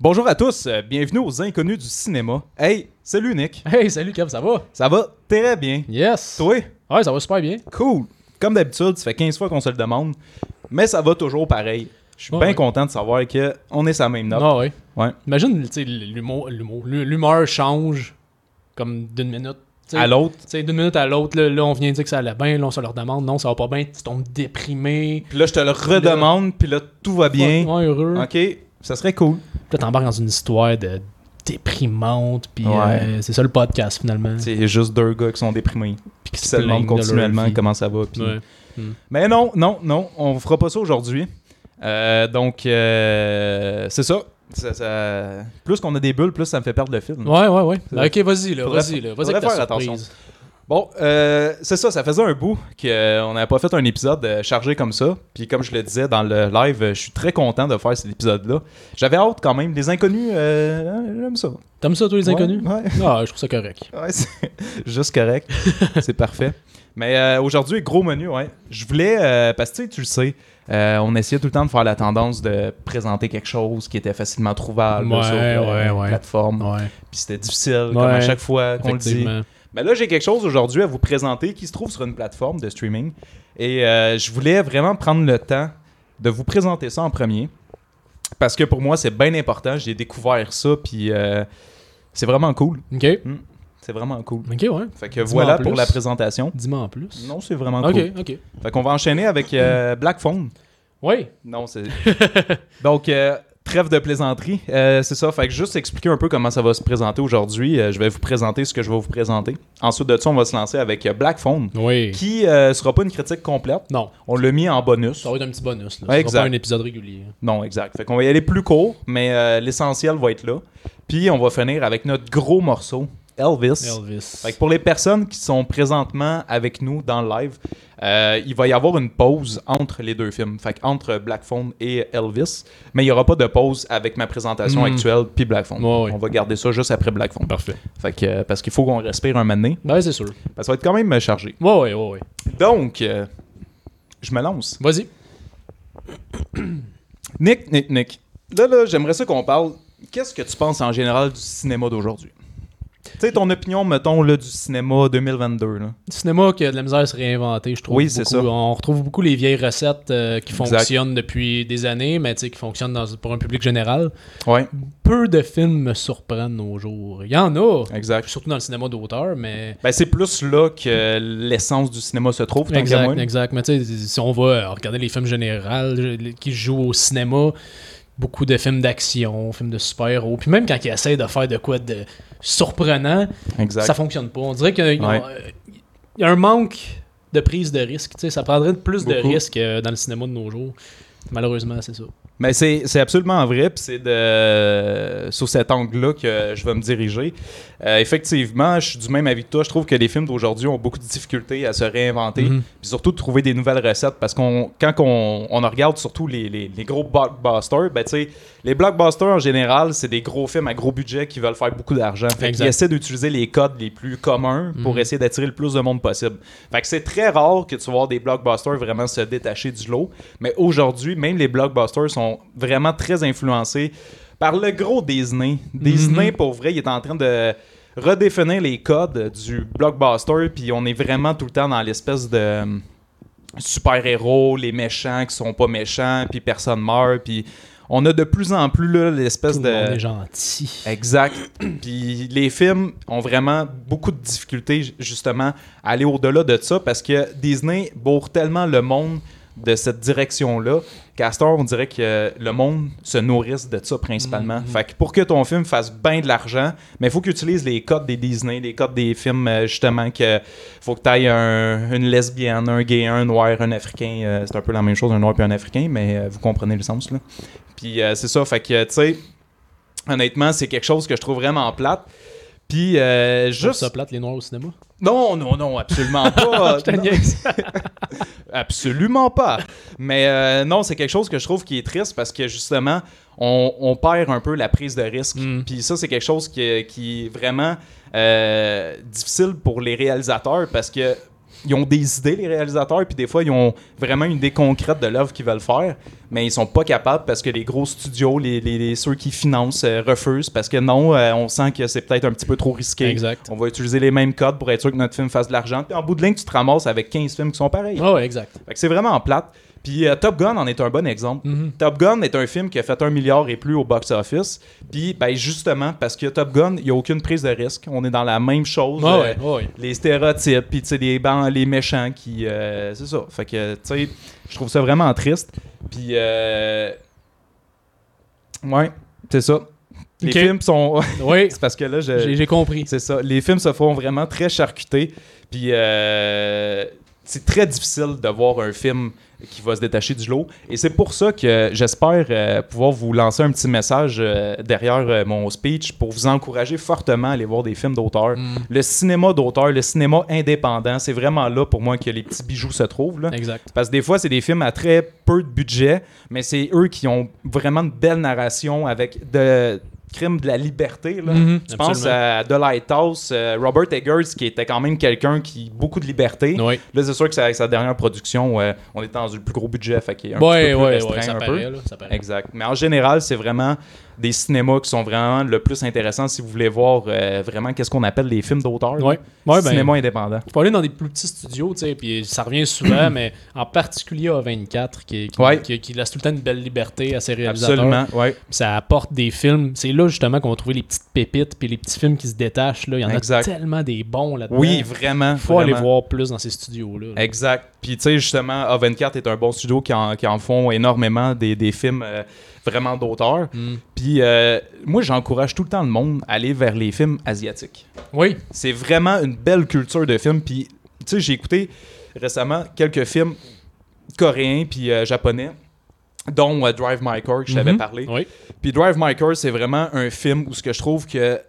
Bonjour à tous, euh, bienvenue aux Inconnus du cinéma. Hey, salut Nick. Hey, salut Kev, ça va? Ça va très bien. Yes! Toi? Ouais, ça va super bien. Cool. Comme d'habitude, ça fait 15 fois qu'on se le demande, mais ça va toujours pareil. Je suis Ouais, bien ouais. content de savoir que on est sa même note. Ah ouais. Ouais. Imagine, tu sais, l'humour, l'humour- l'humeur change comme d'une minute. À l'autre, Tu sais, d'une minute à l'autre, là, là, on vient de dire que ça allait bien, là, on se leur demande, non, ça va pas bien, tu tombes déprimé. puis là je te le redemande, puis là tout va bien. Ouais, heureux. OK, ça serait cool. Puis là, t'embarques dans une histoire de déprimante, puis Ouais. euh, c'est ça le podcast finalement. C'est juste deux gars qui sont déprimés, Puis qui se demandent de continuellement comment ça va. puis- Ouais. Mais non, non, non, on fera pas ça aujourd'hui. Euh, donc, euh, c'est ça. Ça- ça- Plus qu'on a des bulles, plus ça me fait perdre le fil. Ouais, ouais, ouais. Ok, vas-y, là, vas-y, là. Vas-y faire attention. Bon, euh, c'est ça, ça faisait un bout qu'on n'avait pas fait un épisode euh, chargé comme ça. Puis comme je le disais dans le live, euh, je suis très content de faire cet épisode-là. J'avais hâte quand même. Les inconnus, euh, j'aime ça. T'aimes ça, toi, les Ouais, inconnus? Ouais, Ah, je trouve ça correct. ouais, c'est juste correct. c'est parfait. Mais euh, aujourd'hui, gros menu, ouais. Je voulais, euh, parce que tu le sais, euh, on essayait tout le temps de faire la tendance de présenter quelque chose qui était facilement trouvable Ouais, sur euh, ouais, ouais. plateforme. Ouais, Puis c'était difficile, comme à chaque fois qu'on le dit. Mais là, j'ai quelque chose aujourd'hui à vous présenter qui se trouve sur une plateforme de streaming. Et euh, je voulais vraiment prendre le temps de vous présenter ça en premier. Parce que pour moi, c'est bien important. J'ai découvert ça, puis euh, c'est vraiment cool. Ok. C'est vraiment cool. Ok, ouais. Fait que voilà pour la présentation. Dis-moi en plus. Non, c'est vraiment Ok, cool. ok. Fait qu'on va enchaîner avec euh, Black Phone. Oui. Non, c'est. Donc, euh, trêve de plaisanterie. Euh, c'est ça. Fait que juste expliquer un peu comment ça va se présenter aujourd'hui. Euh, je vais vous présenter ce que je vais vous présenter. Ensuite de ça, on va se lancer avec euh, Black Phone, Oui. qui euh, sera pas une critique complète. Non, On l'a mis en bonus. ça va être un petit bonus. Là. Ouais, exact. sera pas un épisode régulier. Non, exact. Fait qu'on va y aller plus court, mais l'essentiel va être là. Puis on va finir avec notre gros morceau, Elvis. Elvis. Fait que pour les personnes qui sont présentement avec nous dans le live, euh, il va y avoir une pause entre les deux films. Fait que entre Black Phone et Elvis. Mais il n'y aura pas de pause avec ma présentation Mm. actuelle puis Black Phone. On va garder ça juste après Black Phone. Parfait. Fait que, euh, parce qu'il faut qu'on respire un moment. Ben, c'est sûr. Parce que ça va être quand même chargé. Ouais. Donc, euh, je me lance. Vas-y. Nick, Nick, Nick. Là, là, j'aimerais ça qu'on parle. Qu'est-ce que tu penses en général du cinéma d'aujourd'hui? Tu sais, ton opinion, mettons, là, du cinéma 2022. Là. Le cinéma qui a de la misère à se réinventer, je trouve. Oui, c'est ça. On retrouve beaucoup les vieilles recettes euh, qui Exact. fonctionnent depuis des années, mais tu sais, qui fonctionnent dans, pour un public général. Ouais, Peu de films me surprennent nos jours. Il y en a, exact. surtout dans le cinéma d'auteur, mais. Ben, c'est plus là que l'essence du cinéma se trouve, Exact, exact. Mais tu sais, si on va euh, regarder les films généraux qui jouent au cinéma, beaucoup de films d'action, films de super-héros, puis même quand ils essayent de faire de quoi de surprenant, Exact. ça fonctionne pas. On dirait qu'il y, a- Ouais. il y a un manque de prise de risque. Ça prendrait plus de risques euh, dans le cinéma de nos jours. Malheureusement, c'est ça. Mais c'est absolument vrai, puis c'est de sous cet angle-là que je vais me diriger. Euh, effectivement, je suis du même avis que toi. Je trouve que les films d'aujourd'hui ont beaucoup de difficultés à se réinventer, Mhm. puis surtout de trouver des nouvelles recettes, parce qu'on quand on, on regarde surtout les, les- les gros blockbusters, ben les blockbusters en général, c'est des gros films à gros budget qui veulent faire beaucoup d'argent. Qu'ils essaient d'utiliser les codes les plus communs pour Mhm. essayer d'attirer le plus de monde possible. Fait que c'est très rare que tu voir des blockbusters vraiment se détacher du lot. Mais aujourd'hui, même les blockbusters sont vraiment très influencés par le gros Disney. Disney, Mhm. pour vrai, il est en train de redéfinir les codes du blockbuster, puis on est vraiment tout le temps dans l'espèce de euh, super-héros, les méchants qui sont pas méchants, puis personne meurt, puis on a de plus en plus l'espèce de... le monde est gentil. Exact. Puis les films ont vraiment beaucoup de difficultés ju- justement à aller au-delà de ça parce que Disney bourre tellement le monde de cette direction-là heure, on dirait que le monde se nourrisse de ça principalement. Mhm. Fait que pour que ton film fasse bien de l'argent, mais il faut qu'il utilise les codes des Disney, les codes des films euh, justement que faut que tu ailles une lesbienne, un gay, un noir, un africain. euh, c'est un peu la même chose, un noir et un africain, mais euh, vous comprenez le sens là. Puis c'est ça, fait que tu sais, honnêtement, c'est quelque chose que je trouve vraiment plate. Puis euh, Juste ça plate les noirs au cinéma? Non, non, non, absolument pas. Absolument pas. Mais euh, non, c'est quelque chose que je trouve qui est triste parce que justement, on, on perd un peu la prise de risque. Mm. Puis ça, c'est quelque chose qui, qui est vraiment euh, difficile pour les réalisateurs parce que ils ont des idées, les réalisateurs, puis des fois, ils ont vraiment une idée concrète de l'œuvre qu'ils veulent faire, mais ils sont pas capables parce que les gros studios, les, les- les- ceux qui financent, euh, refusent parce que non, euh, on sent que c'est peut-être un petit peu trop risqué. Exact. On va utiliser les mêmes codes pour être sûr que notre film fasse de l'argent. Puis en bout de ligne, tu te ramasses avec 15 films qui sont pareils. Ouais, exact. Fait que c'est vraiment plate. Puis euh, Top Gun en est un bon exemple. Mhm. Top Gun est un film qui a fait un milliard et plus au box-office. Puis ben, justement, parce que Top Gun, il n'y a aucune prise de risque. On est dans la même chose. Ouais, Euh, ouais, ouais. les stéréotypes, puis tu sais, les, ban- les méchants qui. euh, c'est ça. Fait que, tu sais, je trouve ça vraiment triste. Puis, ouais, c'est ça. Les films sont. Oui, c'est parce que là, j'ai j'ai compris. C'est ça. Les films se font vraiment très charcutés. Puis euh, c'est très difficile de voir un film qui va se détacher du lot. Et c'est pour ça que j'espère euh, pouvoir vous lancer un petit message euh, derrière euh, mon speech pour vous encourager fortement à aller voir des films d'auteur. Mm. Le cinéma d'auteur, le cinéma indépendant, c'est vraiment là pour moi que les petits bijoux se trouvent. Là. Exact. Parce que des fois, c'est des films à très peu de budget, mais c'est eux qui ont vraiment de belles narrations avec de crime de la liberté. Là. Tu penses absolument. à The Lighthouse, euh, Robert Eggers, qui était quand même quelqu'un qui beaucoup de liberté. Là, c'est sûr que c'est avec sa dernière production, euh, on est dans le plus gros budget, fait qu'il est un ouais, petit peu plus ouais, restreint ouais, ça un peu. paraît, là, ça paraît. Exact. Mais en général, c'est vraiment des cinémas qui sont vraiment le plus intéressants si vous voulez voir euh, vraiment qu'est-ce qu'on appelle les films d'auteur. Ouais, ouais, ben, Cinéma indépendant. faut aller dans des plus petits studios, tu sais, puis ça revient souvent, mais en particulier à 24 qui, qui, Ouais. qui- qui laisse tout le temps une belle liberté à ses réalisateurs. Absolument, ouais. Ça apporte des films. C'est là justement qu'on va trouver les petites pépites puis les petits films qui se détachent. Là. Il y en Exact. a tellement des bons là-dedans. Oui, vraiment. faut aller voir plus dans ces studios-là. là. Exact. Puis tu sais, justement, A24 est un bon studio qui en, qui en font énormément des, des films euh, vraiment d'auteur. Mm. Puis euh, moi, j'encourage tout le temps le monde à aller vers les films asiatiques. Oui, C'est vraiment une belle culture de films. Puis tu sais, j'ai écouté récemment quelques films coréens puis euh, japonais, dont euh, Drive My Car, que je t'avais Mhm. parlé. oui. Puis Drive My Car, c'est vraiment un film où ce que je trouve que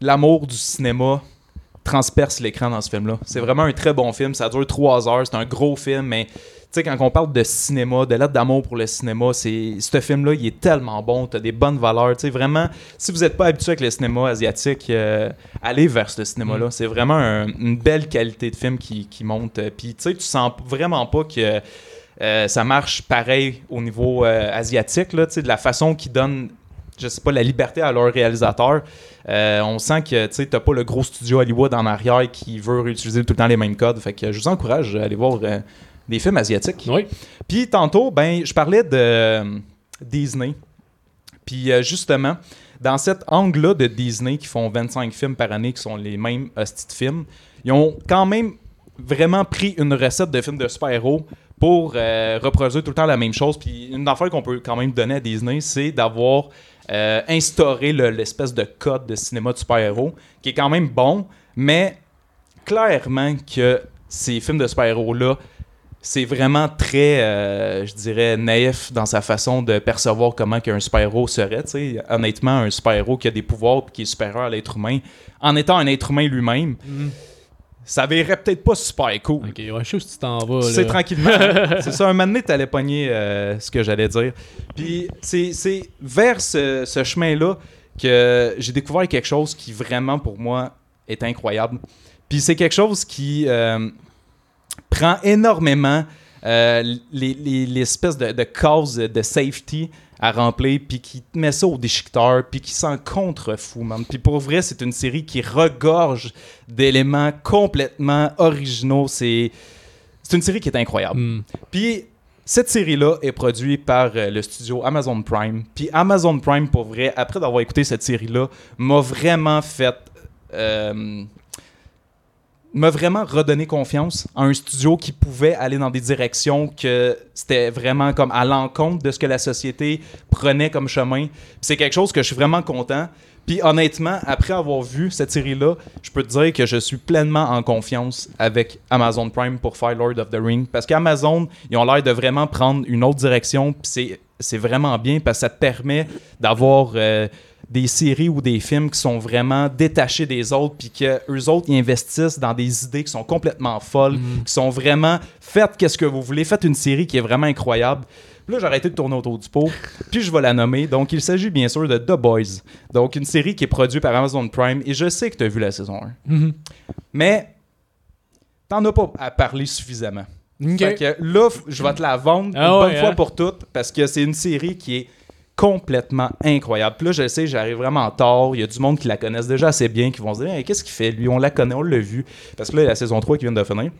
l'amour du cinéma transperce l'écran dans ce film-là. C'est vraiment un très bon film. Ça dure trois heures. C'est un gros film, mais sais, quand on parle de cinéma, de lettre d'amour pour le cinéma, c'est ce film-là, il est tellement bon. T'as des bonnes valeurs. Tu sais, vraiment, si vous n'êtes pas habitué avec le cinéma asiatique, euh, allez vers ce cinéma-là. C'est vraiment un- une belle qualité de film qui, qui monte. Euh, Puis, tu sais, tu sens vraiment pas que euh, ça marche pareil au niveau euh, asiatique, là, tu sais, de la façon qu'ils donnent, je sais pas, la liberté à leurs réalisateurs. Euh, on sent que tu n'as pas le gros studio Hollywood en arrière qui veut réutiliser tout le temps les mêmes codes. Fait que je vous encourage à aller voir des films asiatiques. Oui. Puis tantôt, ben, je parlais de euh, Disney. Puis euh, justement, dans cet angle-là de Disney qui font 25 films par année qui sont les mêmes hosties de films, ils ont quand même vraiment pris une recette de films de super-héros pour euh, reproduire tout le temps la même chose. Puis une affaire qu'on peut quand même donner à Disney, c'est d'avoir euh, instauré le- l'espèce de code de cinéma de super-héros qui est quand même bon, mais clairement que ces films de super-héros-là, c'est vraiment très, euh, je dirais, naïf dans sa façon de percevoir comment qu'un super-héros serait. tu sais. Honnêtement, un super-héros qui a des pouvoirs et qui est supérieur à l'être humain, en étant un être humain lui-même, Mm. ça verrait peut-être pas super cool. Ok, ouais, je sais où tu t'en vas. C'est tranquillement. c'est ça, un moment donné, t'allais pogner euh, ce que j'allais dire. Puis c'est c'est vers ce, ce chemin-là que j'ai découvert quelque chose qui vraiment, pour moi, est incroyable. Puis c'est quelque chose qui euh, prend énormément euh, les- les- l'espèce de, de cause de safety à remplir, puis qui met ça au déchiqueteur, puis qui s'en contrefou, man. Puis pour vrai, c'est une série qui regorge d'éléments complètement originaux. C'est c'est une série qui est incroyable. Mm. Puis cette série-là est produite par euh, le studio Amazon Prime. Puis Amazon Prime, pour vrai, après d'avoir écouté cette série-là, m'a vraiment fait... euh, m'a vraiment redonné confiance en un studio qui pouvait aller dans des directions que c'était vraiment comme à l'encontre de ce que la société prenait comme chemin. C'est quelque chose que je suis vraiment content. Puis honnêtement, après avoir vu cette série-là, je peux te dire que je suis pleinement en confiance avec Amazon Prime pour faire Lord of the Ring. Parce qu'Amazon, ils ont l'air de vraiment prendre une autre direction. Puis c'est, c'est vraiment bien parce que ça te permet d'avoir euh, des séries ou des films qui sont vraiment détachés des autres. Puis que eux autres, ils investissent dans des idées qui sont complètement folles, qui sont vraiment faites qu'est-ce que vous voulez. Faites une série qui est vraiment incroyable. Puis là, j'ai arrêté de tourner autour du pot, puis je vais la nommer. Donc, il s'agit bien sûr de The Boys. Donc, une série qui est produite par Amazon Prime, et je sais que tu as vu la saison 1. Mhm. Mais, t'en as pas à parler suffisamment. Fait que là, je vais te la vendre Ah une ouais, bonne fois hein? pour toutes parce que c'est une série qui est complètement incroyable. Puis là, je sais, j'arrive vraiment tard. Il y a du monde qui la connaissent déjà assez bien, qui vont se dire Hey, Qu'est-ce qu'il fait lui? On la connaît, on l'a vu. Parce que là, il y a la saison 3 qui vient de finir.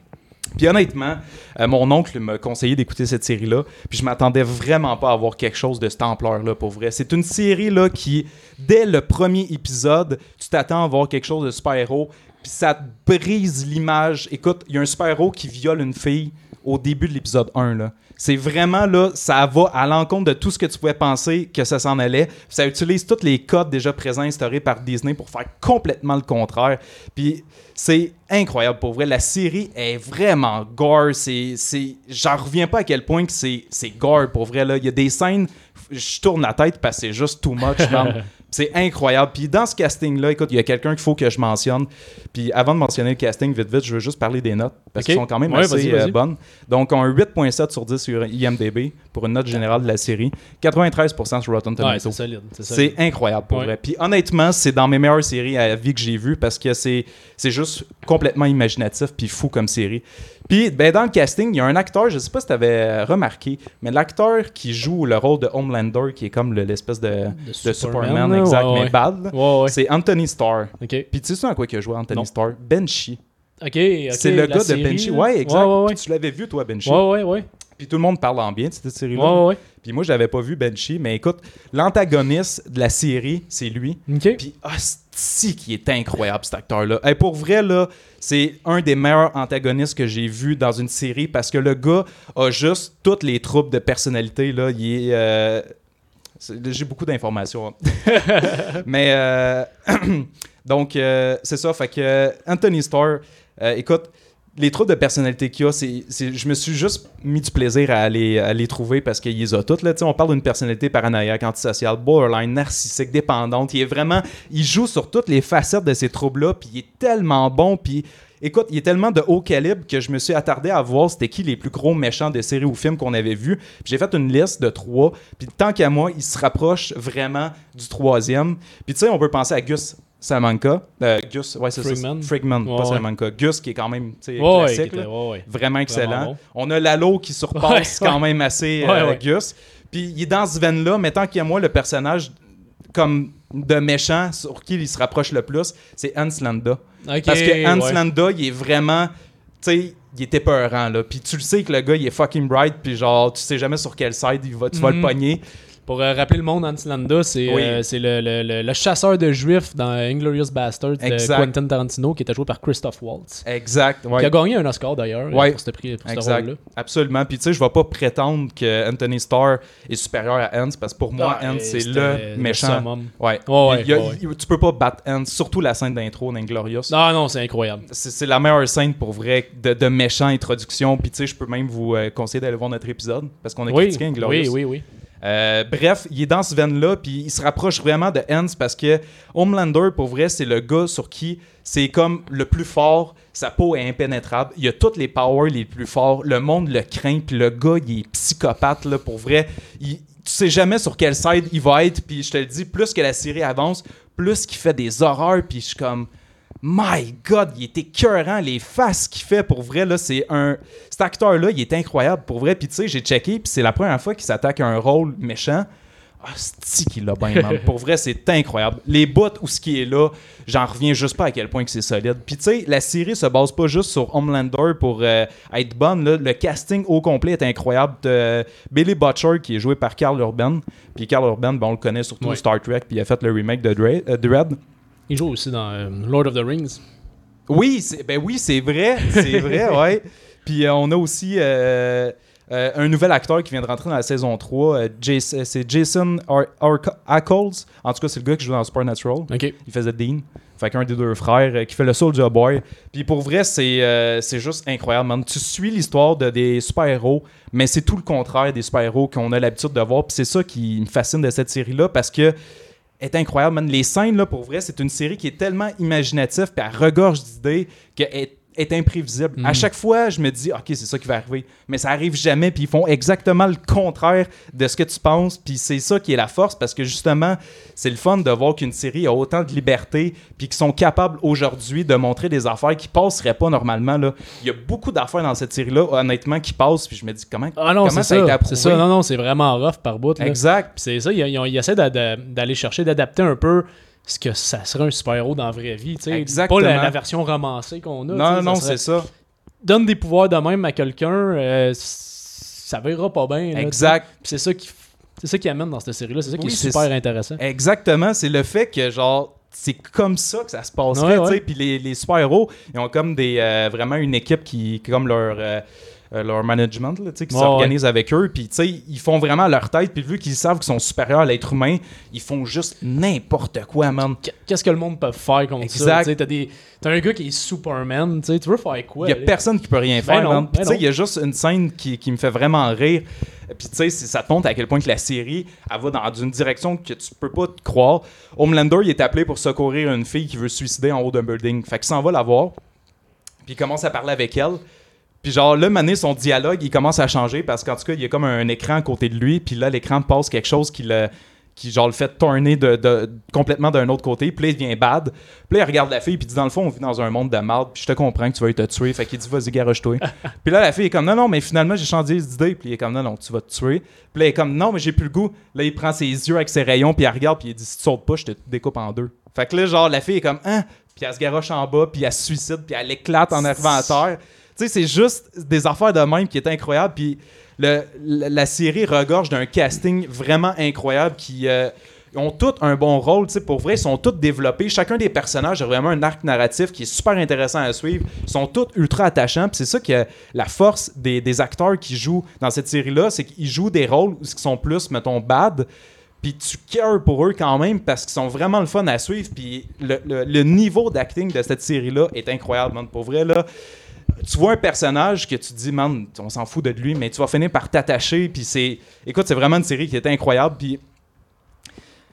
Puis honnêtement, euh, mon oncle m'a conseillé d'écouter cette série-là. Puis je m'attendais vraiment pas à voir quelque chose de cette ampleur-là, pour vrai. C'est une série là qui, dès le premier épisode, tu t'attends à voir quelque chose de super-héros. Puis ça te brise l'image. Écoute, il y a un super-héros qui viole une fille au début de l'épisode 1. Là. C'est vraiment là, ça va à l'encontre de tout ce que tu pouvais penser que ça s'en allait. Ça utilise tous les codes déjà présents instaurés par Disney pour faire complètement le contraire. Puis c'est incroyable pour vrai. La série est vraiment gore. C'est, c'est... J'en reviens pas à quel point que c'est, c'est gore pour vrai. Là. Il y a des scènes, je tourne la tête parce que c'est juste too much. C'est incroyable. Puis dans ce casting-là, écoute, il y a quelqu'un qu'il faut que je mentionne. Puis avant de mentionner le casting, vite, vite, je veux juste parler des notes. Parce Ok. qu'elles sont quand même Ouais, assez vas-y, euh, bonnes. Donc, on a un 8.7 sur 10 sur IMDB pour une note générale de la série. 93% sur Rotten Ouais, Tomatoes. c'est solide. C'est solide. C'est incroyable pour Ouais. vrai. Puis honnêtement, c'est dans mes meilleures séries à vie que j'ai vues parce que c'est c'est juste complètement imaginatif puis fou comme série. Puis ben, dans le casting, il y a un acteur, je sais pas si tu avais remarqué, mais l'acteur qui joue le rôle de Homelander, qui est comme le- l'espèce de, de Superman, là, exact, ouais, mais ouais. bad, là, Ouais, ouais. c'est Anthony Starr. Ok. Puis tu sais à quoi qu'il a joué Anthony Non. Starr? Benchy. Ok, c'est le gars de Benchy. Ouais, exact. Ouais, ouais, Puis Tu l'avais vu, toi, Benchy. ouais. Ouais, ouais, ouais. Puis tout le monde parle en bien de cette série-là. Ouais, ouais, ouais. Puis moi, j'avais pas vu Benchy, mais écoute, l'antagoniste de la série, c'est lui. Ok. Puis, hostie, qui est incroyable, cet acteur-là. Hey, pour vrai, là, c'est un des meilleurs antagonistes que j'ai vu dans une série parce que le gars a juste toutes les troubles de personnalité. Là. Il est. euh, J'ai beaucoup d'informations. hein. Mais. euh, donc, euh, c'est ça. Fait que euh, Anthony Starr, euh, écoute. Les troubles de personnalité qu'il y a, c'est, je me suis juste mis du plaisir à les, à les trouver parce qu'il les a toutes. Là. On parle d'une personnalité paranoïaque, antisociale, borderline, narcissique, dépendante. Il est vraiment. Il joue sur toutes les facettes de ces troubles-là, puis il est tellement bon. Puis écoute, il est tellement de haut calibre que je me suis attardé à voir c'était qui les plus gros méchants de séries ou films qu'on avait vus. J'ai fait une liste de trois. Puis tant qu'à moi, il se rapproche vraiment du troisième. Puis tu sais, on peut penser à Gus. Salamanca. Euh, Gus, ouais, c'est Frigman. ça. Frigman, Ouais, pas ouais. Salamanca. Gus, qui est quand même classique. était-. Vraiment excellent. Vraiment bon. On a Lalo qui surpasse quand même assez euh. Gus. Puis il est dans ce veine-là, mais tant qu'il y a moi, le personnage comme de méchant sur qui il se rapproche le plus, c'est Hans Landa. Parce que Hans. Landa, il est vraiment. Tu sais, il est épeurant, là. Puis tu le sais que le gars, il est fucking bright, puis genre, tu sais jamais sur quel side il va, tu vas le Mhm. pogner. Pour euh, rappeler le monde, Hans Landa, c'est Oui. euh, le, le- le- le chasseur de juifs dans Inglorious Bastards de. Quentin Tarantino, qui était joué par Christoph Waltz. Exact. ouais. Qui a gagné un Oscar d'ailleurs Ouais. pour ce, prix, pour ce Exact. rôle-là. Absolument. Puis tu sais, je vais pas prétendre que Anthony Starr est supérieur à Hans, parce que pour moi, Ah, Hans, c'est le méchant. Ouais. Ouais, ouais, Il a- ouais. il- tu peux pas battre Hans, surtout la scène d'intro d'Inglorious. Non, non, c'est incroyable. C'est c'est la meilleure scène pour vrai de, de méchant introduction. Puis tu sais, je peux même vous euh, conseiller d'aller voir notre épisode parce qu'on a Oui, critiqué Inglorious. oui, oui, oui. Euh, bref, il est dans ce veine-là, puis il se rapproche vraiment de Hans parce que Homelander, pour vrai, c'est le gars sur qui c'est comme le plus fort. Sa peau est impénétrable. Il a toutes les powers les plus forts. Le monde le craint, puis le gars, il est psychopathe, là, pour vrai. Il- tu sais jamais sur quel side il va être, puis je te le dis, plus que la série avance, plus qu'il fait des horreurs, puis je suis comme. My God, il est écœurant, les faces qu'il fait pour vrai, là, c'est un... Cet acteur-là, il est incroyable pour vrai, puis tu sais, j'ai checké, puis c'est la première fois qu'il s'attaque à un rôle méchant. Ah, c'est qu'il l'a bien, man. Pour vrai, c'est incroyable. Les bouts où ce qui est là, j'en reviens juste pas à quel point que c'est solide. Puis tu sais, la série se base pas juste sur Homelander pour euh, être bonne. là. Le casting au complet est incroyable. Euh, Billy Butcher, qui est joué par Carl Urban. Puis Carl Urban, ben, on le connaît surtout Ouais. Star Trek, puis il a fait le remake de euh, Dread. Il joue aussi dans euh, Lord of the Rings. Oui, c'est, ben oui, c'est vrai, c'est vrai, ouais. Puis euh, on a aussi euh, un nouvel acteur qui vient de rentrer dans la saison 3. euh, Jas- euh, c'est Jason Ar- Ar- Ackles. En tout cas, c'est le gars qui joue dans Supernatural. Ok. Il faisait Dean. Fait qu'un des deux frères qui fait le Soldier Boy. Puis pour vrai, c'est c'est juste incroyable, man. Tu suis l'histoire de des super-héros, mais c'est tout le contraire des super-héros qu'on a l'habitude de voir. Puis c'est ça qui me fascine de cette série-là parce que est incroyable, man. Les scènes, là, pour vrai, c'est une série qui est tellement imaginative puis elle regorge d'idées qu'elle est, est imprévisible. À Mm. chaque fois, je me dis, OK, c'est ça qui va arriver. Mais ça arrive jamais, puis ils font exactement le contraire de ce que tu penses. Puis c'est ça qui est la force, parce que justement, c'est le fun de voir qu'une série a autant de liberté, puis qu'ils sont capables aujourd'hui de montrer des affaires qui passeraient pas normalement. Là. Il y a beaucoup d'affaires dans cette série-là, honnêtement, qui passent, puis je me dis, comment, Ah non, comment ça a été approuvé? C'est ça. Non, non, c'est vraiment rough par bout. là. Exact. Puis c'est ça, ils, ils- ils essaient d'a- d'a- d'aller chercher, d'adapter un peu ce que ça serait un super-héros dans la vraie vie. Exactement. Pas la, la version romancée qu'on a. Non, non, serait- c'est ça. Donne des pouvoirs de même à quelqu'un, euh, ça verra pas bien. là. Exact. C'est ça qui. C'est ça qui amène dans cette série-là, c'est ça qui Oui, est super intéressant. Exactement, c'est le fait que genre c'est comme ça que ça se passerait, tu sais. Puis les, les super-héros, ils ont comme des euh, vraiment une équipe qui qui comme leur euh, euh, leur management là, qui Ouais, s'organise avec eux puis ils font vraiment leur tête puis vu qu'ils savent qu'ils sont supérieurs à l'être humain ils font juste n'importe quoi man Qu- Qu'est-ce que le monde peut faire contre ça? Exact. T'as des- un gars qui est Superman, tu veux faire quoi? il y a là? personne qui peut rien Ben faire non, man. Puis, ben il y a juste une scène qui, qui me fait vraiment rire puis tu sais ça te montre à quel point que la série elle va dans une direction que tu peux pas te croire Homelander il est appelé pour secourir une fille qui veut se suicider en haut d'un building fait qu'il s'en va la voir puis il commence à parler avec elle puis genre là mané son dialogue il commence à changer parce qu'en tout cas il y a comme un écran à côté de lui puis là l'écran passe quelque chose qui le qui genre le fait tourner de, de- complètement d'un autre côté puis là il devient bad. Puis là il regarde la fille puis il dit dans le fond on vit dans un monde de merde puis je te comprends que tu vas te tuer. Fait qu'il dit vas-y garoche-toi. Puis là la fille est comme non non mais finalement j'ai changé d'idée puis il est comme non non tu vas te tuer. Puis là il est comme non mais j'ai plus le goût. Là il prend ses yeux avec ses rayons puis il regarde puis il dit si tu sautes pas je te découpe en deux. Fait que là genre la fille est comme hein? Puis elle se garoche en bas puis elle se suicide puis elle éclate en arrivant à terre sais, c'est juste des affaires de même qui est incroyable. Puis la, série regorge d'un casting vraiment incroyable qui euh, ont tous un bon rôle. Tu sais, pour vrai, ils sont tous développés. Chacun des personnages a vraiment un arc narratif qui est super intéressant à suivre. Ils sont tous ultra attachants. Puis c'est ça que la force des, acteurs qui jouent dans cette série-là, c'est qu'ils jouent des rôles qui sont plus, mettons, bad. Puis tu cares pour eux quand même parce qu'ils sont vraiment le fun à suivre. Puis le, le- le niveau d'acting de cette série-là est incroyable, man. Pour vrai, là tu vois un personnage que tu te dis, man, on s'en fout de lui, mais tu vas finir par t'attacher. Puis c'est. Écoute, c'est vraiment une série qui est incroyable. Puis.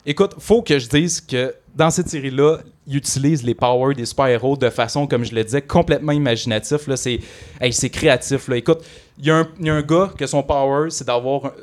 Écoute, faut que je dise que dans cette série-là, ils utilisent les powers des super-héros de façon, comme je le disais, complètement imaginatif. C'est, hey, c'est créatif. Là. Écoute, il y, y a un gars que son power, c'est d'avoir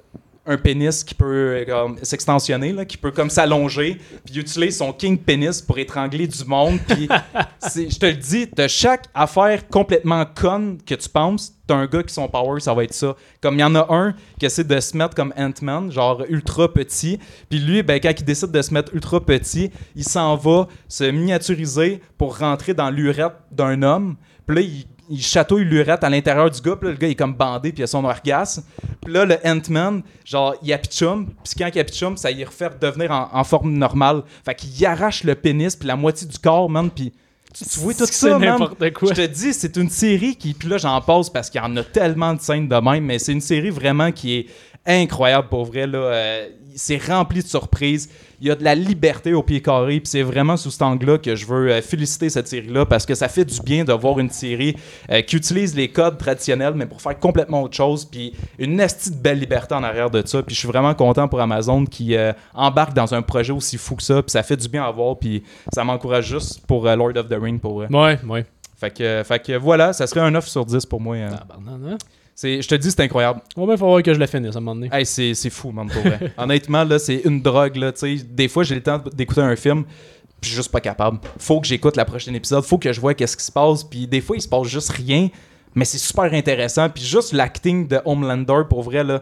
un, pénis qui peut euh, s'extensionner, qui peut comme s'allonger, puis il utilise son king pénis pour étrangler du monde. Puis je te le dis, de chaque affaire complètement conne que tu penses, t'as un gars qui son power, ça va être ça. Comme il y en a un qui essaie de se mettre comme Ant-Man, genre ultra petit, puis lui, ben, quand il décide de se mettre ultra petit, il s'en va se miniaturiser pour rentrer dans l'urette d'un homme. Puis là, il, il chatouille l'urette à l'intérieur du gars, puis là, le gars il est comme bandé, puis il a son orgasme. Puis là, le Ant-Man, genre, il apitchume, puis quand il apitchume, ça y refait devenir en, en forme normale. Fait qu'il arrache le pénis, puis la moitié du corps, man, puis tu, tu vois tout ça, man. n'importe quoi. Je te dis, c'est une série qui, puis là j'en passe parce qu'il y en a tellement de scènes de même, mais c'est une série vraiment qui est incroyable pour vrai. Là. Euh, c'est rempli de surprises. Il y a de la liberté au pied carré, puis c'est vraiment sous cet angle-là que je veux euh, féliciter cette série-là parce que ça fait du bien de voir une série euh, qui utilise les codes traditionnels, mais pour faire complètement autre chose, puis une esti de belle liberté en arrière de ça. Puis je suis vraiment content pour Amazon qui embarque dans un projet aussi fou que ça, puis ça fait du bien à voir, puis ça m'encourage juste pour Lord of the Ring pour vrai. Ouais, ouais. Fait que, fait que voilà, ça serait un 9 sur 10 pour moi. hein? Je te dis, c'est incroyable. On va falloir que je la finisse à un moment donné. Hey, c'est, fou, man, pour vrai. Honnêtement, là, c'est une drogue, là. Des fois, j'ai le temps d'écouter un film, puis je suis juste pas capable. Faut que j'écoute la prochaine épisode, faut que je vois qu'est-ce qui se passe, puis des fois, il se passe juste rien, mais c'est super intéressant. Puis juste l'acting de Homelander, pour vrai, là,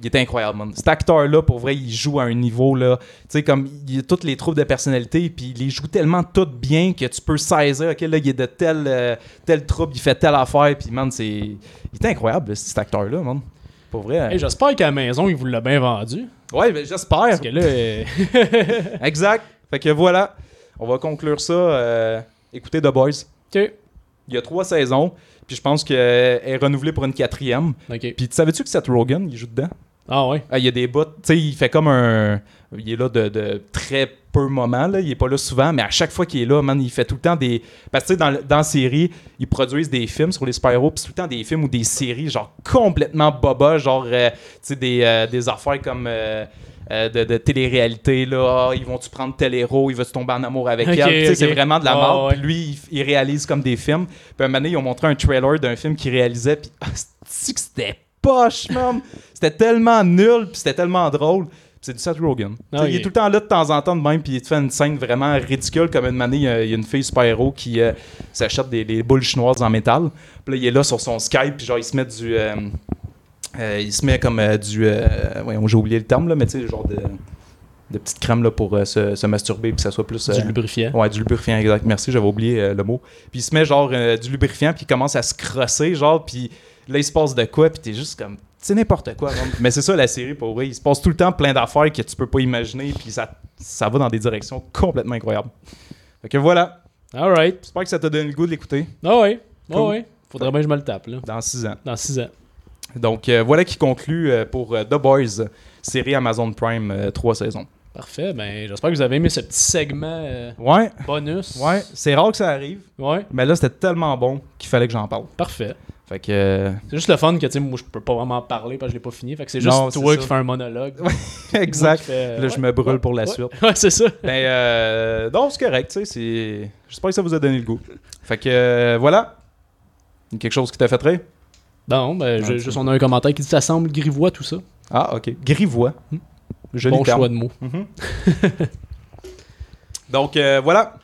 il est incroyable, man. Cet acteur-là, pour vrai, il joue à un niveau, là, tu sais, comme, il a toutes les troubles de personnalité, puis il les joue tellement tout bien que tu peux saisir, OK, là, il est de tel, euh, tel trouble, il fait telle affaire, puis, man, c'est... Il est incroyable, cet acteur-là, man. Pour vrai. Hey, J'espère qu'à la maison, il vous l'a bien vendu. Ouais, ben, j'espère. Parce que là, euh, Exact. Fait que voilà, on va conclure ça. euh, écoutez The Boys. ok. Il y a trois saisons, puis je pense qu'elle est renouvelée pour une quatrième. Ok. Puis tu savais-tu que Seth Rogen, il joue dedans? Ah ouais? Ah, il y a des bouts, tu sais, il fait comme un... Il est là de, de très peu moments, là. il est pas là souvent, mais à chaque fois qu'il est là, man, il fait tout le temps des... Parce que tu sais, dans, dans la série, ils produisent des films sur les super-héros, puis tout le temps des films ou des séries, genre complètement boba, genre, euh, tu sais, des, euh, des affaires comme... euh, euh, de, de télé-réalité. Là, Ah, ils vont-tu prendre tel héros, il va-tu tomber en amour avec Ok, elle? C'est vraiment de la Ah, merde. ouais. Puis lui, il, il réalise comme des films. Puis un moment donné, ils ont montré un trailer d'un film qu'il réalisait. Puis que c'était poche, man? C'était tellement nul, puis c'était tellement drôle. C'est du Seth Rogen. Ah, Il est tout le temps là de temps en temps de même, puis il te fait une scène vraiment ridicule. Comme une année, il y a- il y a une fille super-héros qui euh, s'achète des, des boules chinoises en métal. Puis là, il est là sur son Skype, puis genre, il se met du. euh, euh, il se met comme euh, du. Euh, voyons, j'ai oublié le terme, là, mais tu sais, genre de, de petite crème là, pour euh, se, se masturber, puis que ça soit plus. Du euh, lubrifiant. Ouais, du lubrifiant, exact. Merci, j'avais oublié euh, le mot. Puis il se met genre euh, du lubrifiant, puis il commence à se crosser, genre, puis là, il se passe de quoi, puis t'es juste comme. C'est n'importe quoi. Mais c'est ça la série pour vrai. Il se passe tout le temps plein d'affaires que tu peux pas imaginer, puis ça, ça va dans des directions complètement incroyables. Fait que voilà. Alright. J'espère que ça t'a donné le goût de l'écouter Ah ouais. Ah Cool. ouais. Faudrait bien que je me le tape, là. dans six ans. Dans 6 ans. Donc euh, voilà qui conclut euh, pour euh, The Boys, série Amazon Prime, euh, trois saisons. Parfait. Ben, j'espère que vous avez aimé ce petit segment euh, Ouais, bonus. ouais. C'est rare que ça arrive, Ouais. mais là, c'était tellement bon qu'il fallait que j'en parle. Parfait. Fait que. euh, C'est juste le fun que, tu sais, moi, je peux pas vraiment parler parce que je l'ai pas fini. Fait que c'est juste Non, toi qui fais un monologue. exact. Fais- Là, je ouais, me brûle ouais, pour la ouais. suite. Ouais, c'est ça. Ben, euh, non, c'est correct, tu sais. J'espère que ça vous a donné le goût. Fait que, euh, voilà. Quelque chose qui t'a fait rire? Non, ben, juste on a un commentaire qui dit ça semble grivois tout ça. Ah, ok. Grivois. Joli bon terme. choix de mots. Mhm. Donc, euh, voilà.